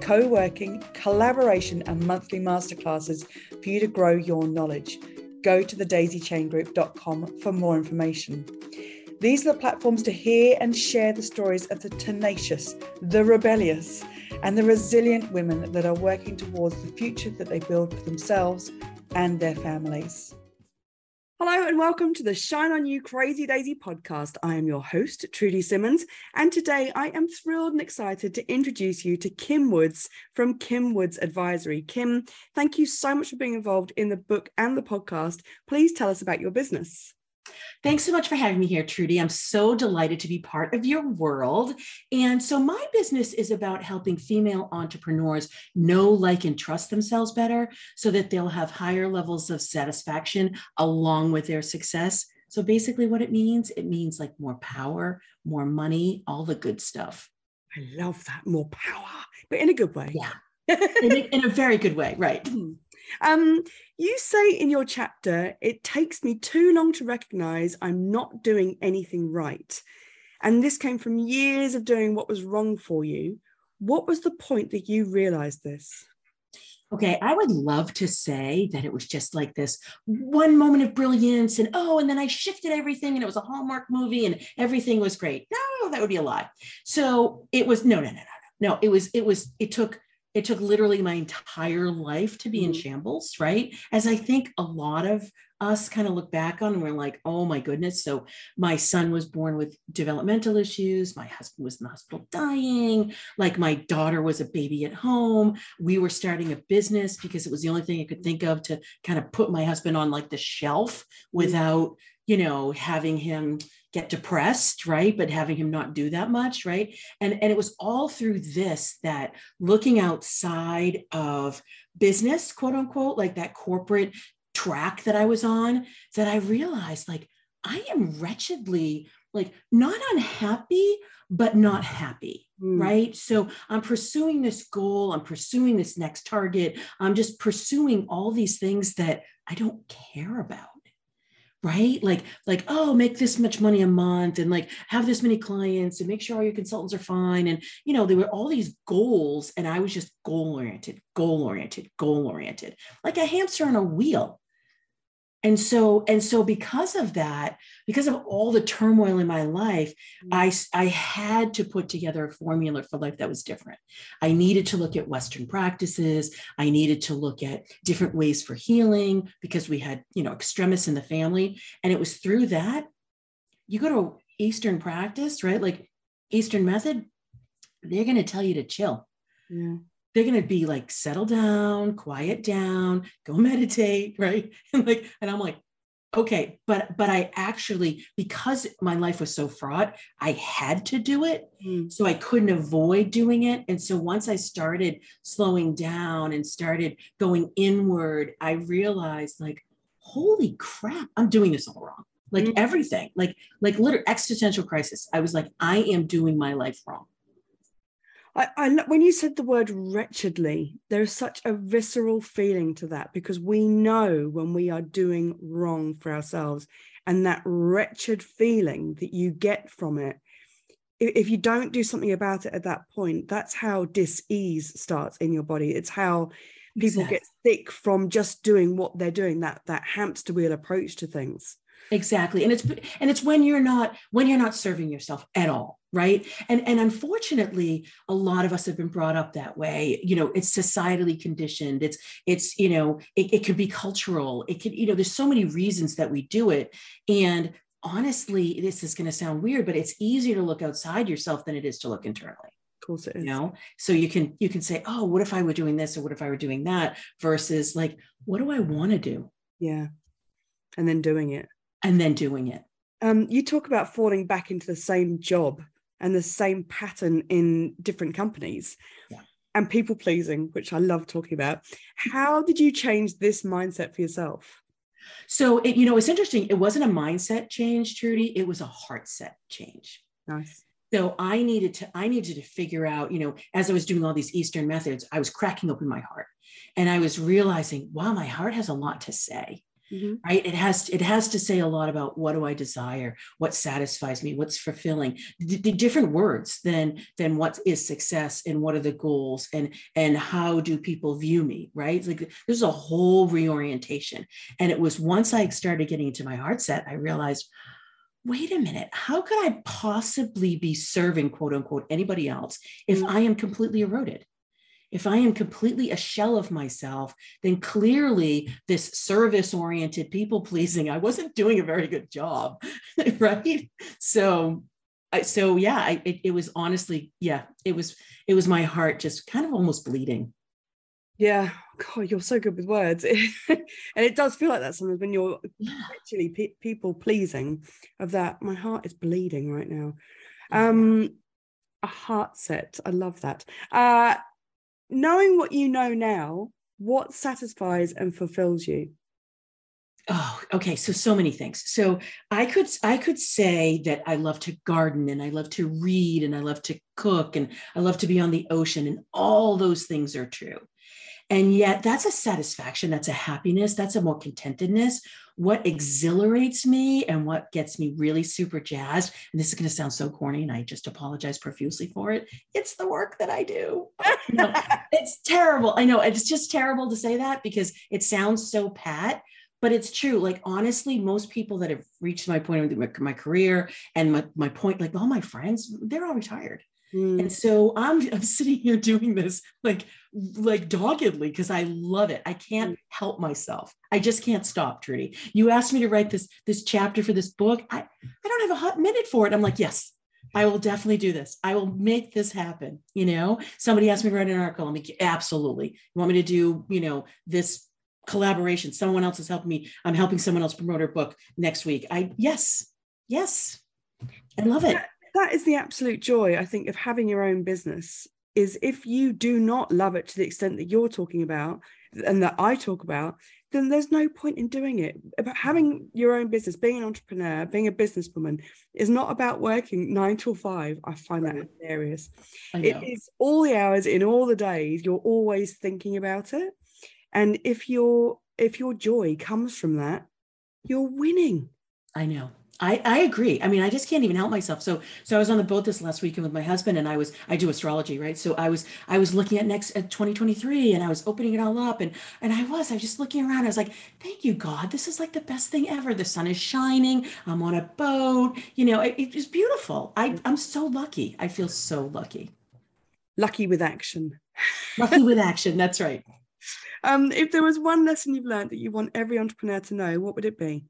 co working, collaboration, and monthly masterclasses for you to grow your knowledge. Go to thedaisychaingroup.com for more information. These are the platforms to hear and share the stories of the tenacious, the rebellious, and the resilient women that are working towards the future that they build for themselves and their families. Hello and welcome to the Shine On You Crazy Daisy podcast. I am your host, Trudy Simmons, and today I am thrilled and excited to introduce you to Kim Woods from Kim Woods Advisory. Kim, thank you so much for being involved in the book and the podcast. Please tell us about your business. Thanks so much for having me here, Trudy. I'm so delighted to be part of your world. And so, my business is about helping female entrepreneurs know, like, and trust themselves better so that they'll have higher levels of satisfaction along with their success. So, basically, what it means, it means like more power, more money, all the good stuff. I love that more power, but in a good way. Yeah. in, a, in a very good way, right. Hmm. Um, you say in your chapter, it takes me too long to recognize I'm not doing anything right. And this came from years of doing what was wrong for you. What was the point that you realized this? Okay, I would love to say that it was just like this one moment of brilliance and oh, and then I shifted everything and it was a Hallmark movie and everything was great. No, that would be a lie. So it was no, no, no, no, no. No, it was, it was, it took it took literally my entire life to be mm-hmm. in shambles, right? As I think a lot of us kind of look back on and we're like, oh my goodness. So my son was born with developmental issues. My husband was in the hospital dying. Like my daughter was a baby at home. We were starting a business because it was the only thing I could think of to kind of put my husband on like the shelf mm-hmm. without, you know, having him get depressed right? But having him not do that much right? And and it was all through this that looking outside of business quote unquote like that corporate track that i was on that i realized like i am wretchedly like not unhappy but not happy mm. right? So i'm pursuing this goal i'm pursuing this next target i'm just pursuing all these things that i don't care about right? Like like oh make this much money a month and like have this many clients and make sure all your consultants are fine. And you know there were all these goals and i was just goal oriented goal oriented goal oriented like a hamster on a wheel and so and so because of that because of all the turmoil in my life mm. i i had to put together a formula for life that was different. I needed to look at western practices. I needed to look at different ways for healing because we had you know extremists in the family. And it was through that you go to eastern practice right? Like eastern method they're going to tell you to chill. Yeah they're going to be like settle down quiet down go meditate right? And like and i'm like okay but but i actually because my life was so fraught i had to do it mm. so i couldn't avoid doing it. And so once i started slowing down and started going inward i realized like holy crap i'm doing this all wrong. Like mm. everything like like literal existential crisis. I was like i am doing my life wrong I, I, when you said the word wretchedly, there's such a visceral feeling to that because we know when we are doing wrong for ourselves, and that wretched feeling that you get from it. If you don't do something about it at that point, that's how dis-ease starts in your body. It's how people exactly. get sick from just doing what they're doing. That that hamster wheel approach to things exactly. And it's and it's when you're not when you're not serving yourself at all right? And and unfortunately a lot of us have been brought up that way. You know it's societally conditioned. It's it's you know it, it could be cultural. It could you know there's so many reasons that we do it. And honestly this is going to sound weird but it's easier to look outside yourself than it is to look internally course. You know, so you can you can say, oh, what if I were doing this or what if I were doing that, versus like, what do I want to do? Yeah, and then doing it and then doing it. Um, you talk about falling back into the same job and the same pattern in different companies. Yeah. and people pleasing, which I love talking about. How did you change this mindset for yourself? So it, you know, it's interesting. It wasn't a mindset change, Trudy. It was a heart set change. Nice. So I needed to, I needed to figure out, you know, as I was doing all these Eastern methods, I was cracking open my heart and I was realizing, wow, my heart has a lot to say. Mm-hmm. right? It has it has to say a lot about what do i desire? What satisfies me? What's fulfilling? The, the, different words than than what is success and what are the goals and and how do people view me right? Like there's a whole reorientation. And it was once i started getting into my heart set i realized wait a minute. How could i possibly be serving quote unquote anybody else if mm-hmm. i am completely eroded if I am completely a shell of myself, then clearly this service oriented people pleasing, I wasn't doing a very good job. right. So, so yeah, I, it, it was honestly, yeah, it was, it was my heart just kind of almost bleeding. Yeah, God, you're so good with words, and it does feel like that sometimes when you're yeah. actually pe- people pleasing. Of that, my heart is bleeding right now. Um, a heart set, I love that. Uh, knowing what you know now, what satisfies and fulfills you? Oh, okay. So so many things. So I could I could say that I love to garden and I love to read and I love to cook and I love to be on the ocean and all those things are true. And yet that's a satisfaction, that's a happiness, that's a more contentedness what exhilarates me and what gets me really super jazzed, and this is going to sound so corny, and I just apologize profusely for it. It's the work that I do. no, it's terrible. I know it's just terrible to say that because it sounds so pat, but it's true. Like honestly, most people that have reached my point of my career and my, my point, like all my friends, they're all retired. Mm. And so I'm, I'm sitting here doing this like like doggedly because I love it. I can't mm. help myself. I just can't stop, Trudy. You asked me to write this this chapter for this book. I, I don't have a hot minute for it. I'm like, yes, I will definitely do this. I will make this happen. You know, somebody asked me to write an article. I'm like, absolutely. You want me to do, you know, this collaboration? Someone else is helping me. I'm helping someone else promote her book next week. I yes, yes. I love it that is the absolute joy i think of having your own business is if you do not love it to the extent that you're talking about and that i talk about then there's no point in doing it. About mm. having your own business being an entrepreneur being a businesswoman is not about working nine till five. I find that mm. hilarious. It is all the hours in all the days you're always thinking about it. And if your if your joy comes from that you're winning. I know I, I agree. I mean, I just can't even help myself. So, so I was on the boat this last weekend with my husband, and I was I do astrology, right? So I was I was looking at next at 2023, and I was opening it all up, and and I was I was just looking around. I was like, thank you, God. This is like the best thing ever. The sun is shining. I'm on a boat. You know, it, it was beautiful. I I'm so lucky. I feel so lucky. Lucky with action. lucky with action. That's right. Um, if there was one lesson you've learned that you want every entrepreneur to know, what would it be?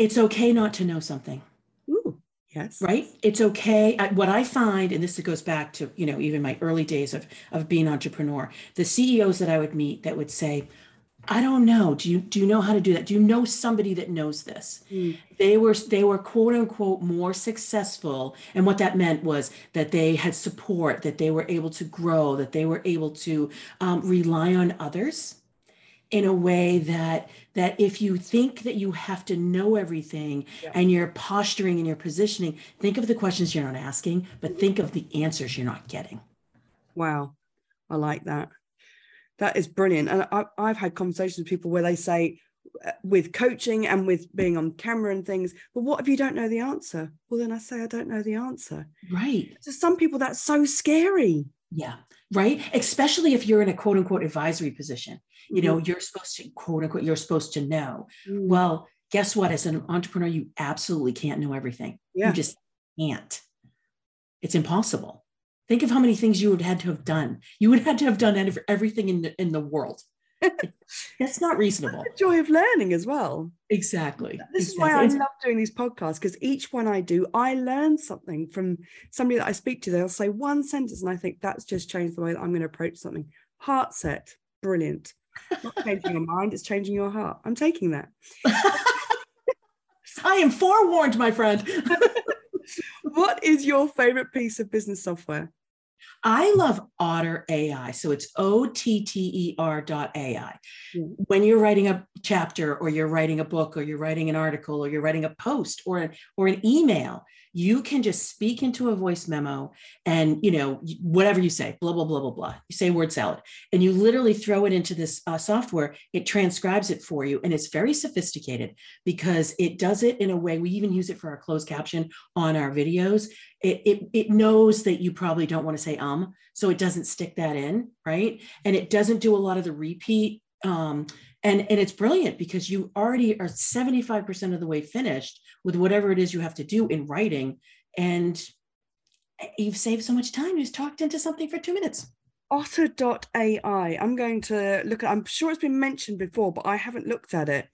It's okay not to know something. Ooh, yes. Right? It's okay. What I find, and this goes back to, you know, even my early days of, of being an entrepreneur, the CEOs that I would meet that would say, I don't know. Do you do you know how to do that? Do you know somebody that knows this? Mm. They were they were quote unquote more successful, and what that meant was that they had support, that they were able to grow, that they were able to um, rely on others in a way that that if you think that you have to know everything yeah. and you're posturing and you're positioning think of the questions you're not asking but think of the answers you're not getting. Wow. I like that. That is brilliant. And I, i've had conversations with people where they say uh, with coaching and with being on camera and things but what if you don't know the answer? Well then i say i don't know the answer. Right. To some people that's so scary yeah right? Especially if you're in a quote unquote advisory position you know mm-hmm. you're supposed to quote unquote you're supposed to know. Mm-hmm. well guess what? As an entrepreneur you absolutely can't know everything. Yeah. you just can't. It's impossible. Think of how many things you would have had to have done. You would have had to have done everything in the, in the world that's not reasonable the joy of learning as well exactly this exactly. is why i love doing these podcasts because each one i do i learn something from somebody that i speak to they'll say one sentence and i think that's just changed the way that i'm going to approach something heart set brilliant not changing your mind, it's changing your heart. I'm taking that. I am forewarned, my friend. what is your favorite piece of business software? I love Otter AI. So it's O T T E R dot AI. Mm. When you're writing a chapter or you're writing a book or you're writing an article or you're writing a post or or an email, you can just speak into a voice memo and you know whatever you say blah blah blah blah blah. You say word salad and you literally throw it into this uh, software. It transcribes it for you and it's very sophisticated because it does it in a way we even use it for our closed caption on our videos. It, it, it knows that you probably don't want to say um so it doesn't stick that in right? And it doesn't do a lot of the repeat um, and and it's brilliant because you already are 75% of the way finished with whatever it is you have to do in writing. And you've saved so much time. You just talked into something for two minutes. Otter.ai i'm going to look at i'm sure it's been mentioned before but i haven't looked at it.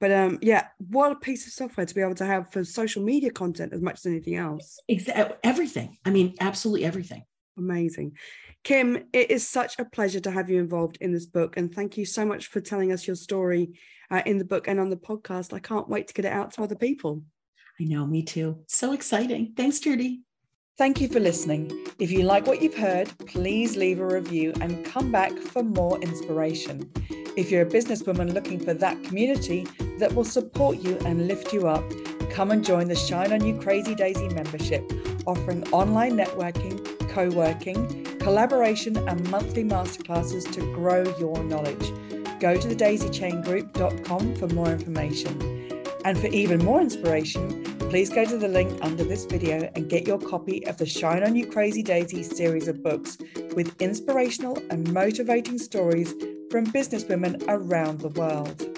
But um yeah what a piece of software to be able to have for social media content as much as anything else. Exactly everything. I mean absolutely everything. Amazing Kim, it is such a pleasure to have you involved in this book. And thank you so much for telling us your story uh, in the book and on the podcast. I can't wait to get it out to other people. I know, me too. So exciting. Thanks, Judy. Thank you for listening. If you like what you've heard, please leave a review and come back for more inspiration. If you're a businesswoman looking for that community that will support you and lift you up, come and join the Shine On You Crazy Daisy membership, offering online networking, co working, collaboration, and monthly masterclasses to grow your knowledge. Go to thedaisychaingroup.com for more information. And for even more inspiration, please go to the link under this video and get your copy of the Shine On You Crazy Daisy series of books with inspirational and motivating stories from businesswomen around the world.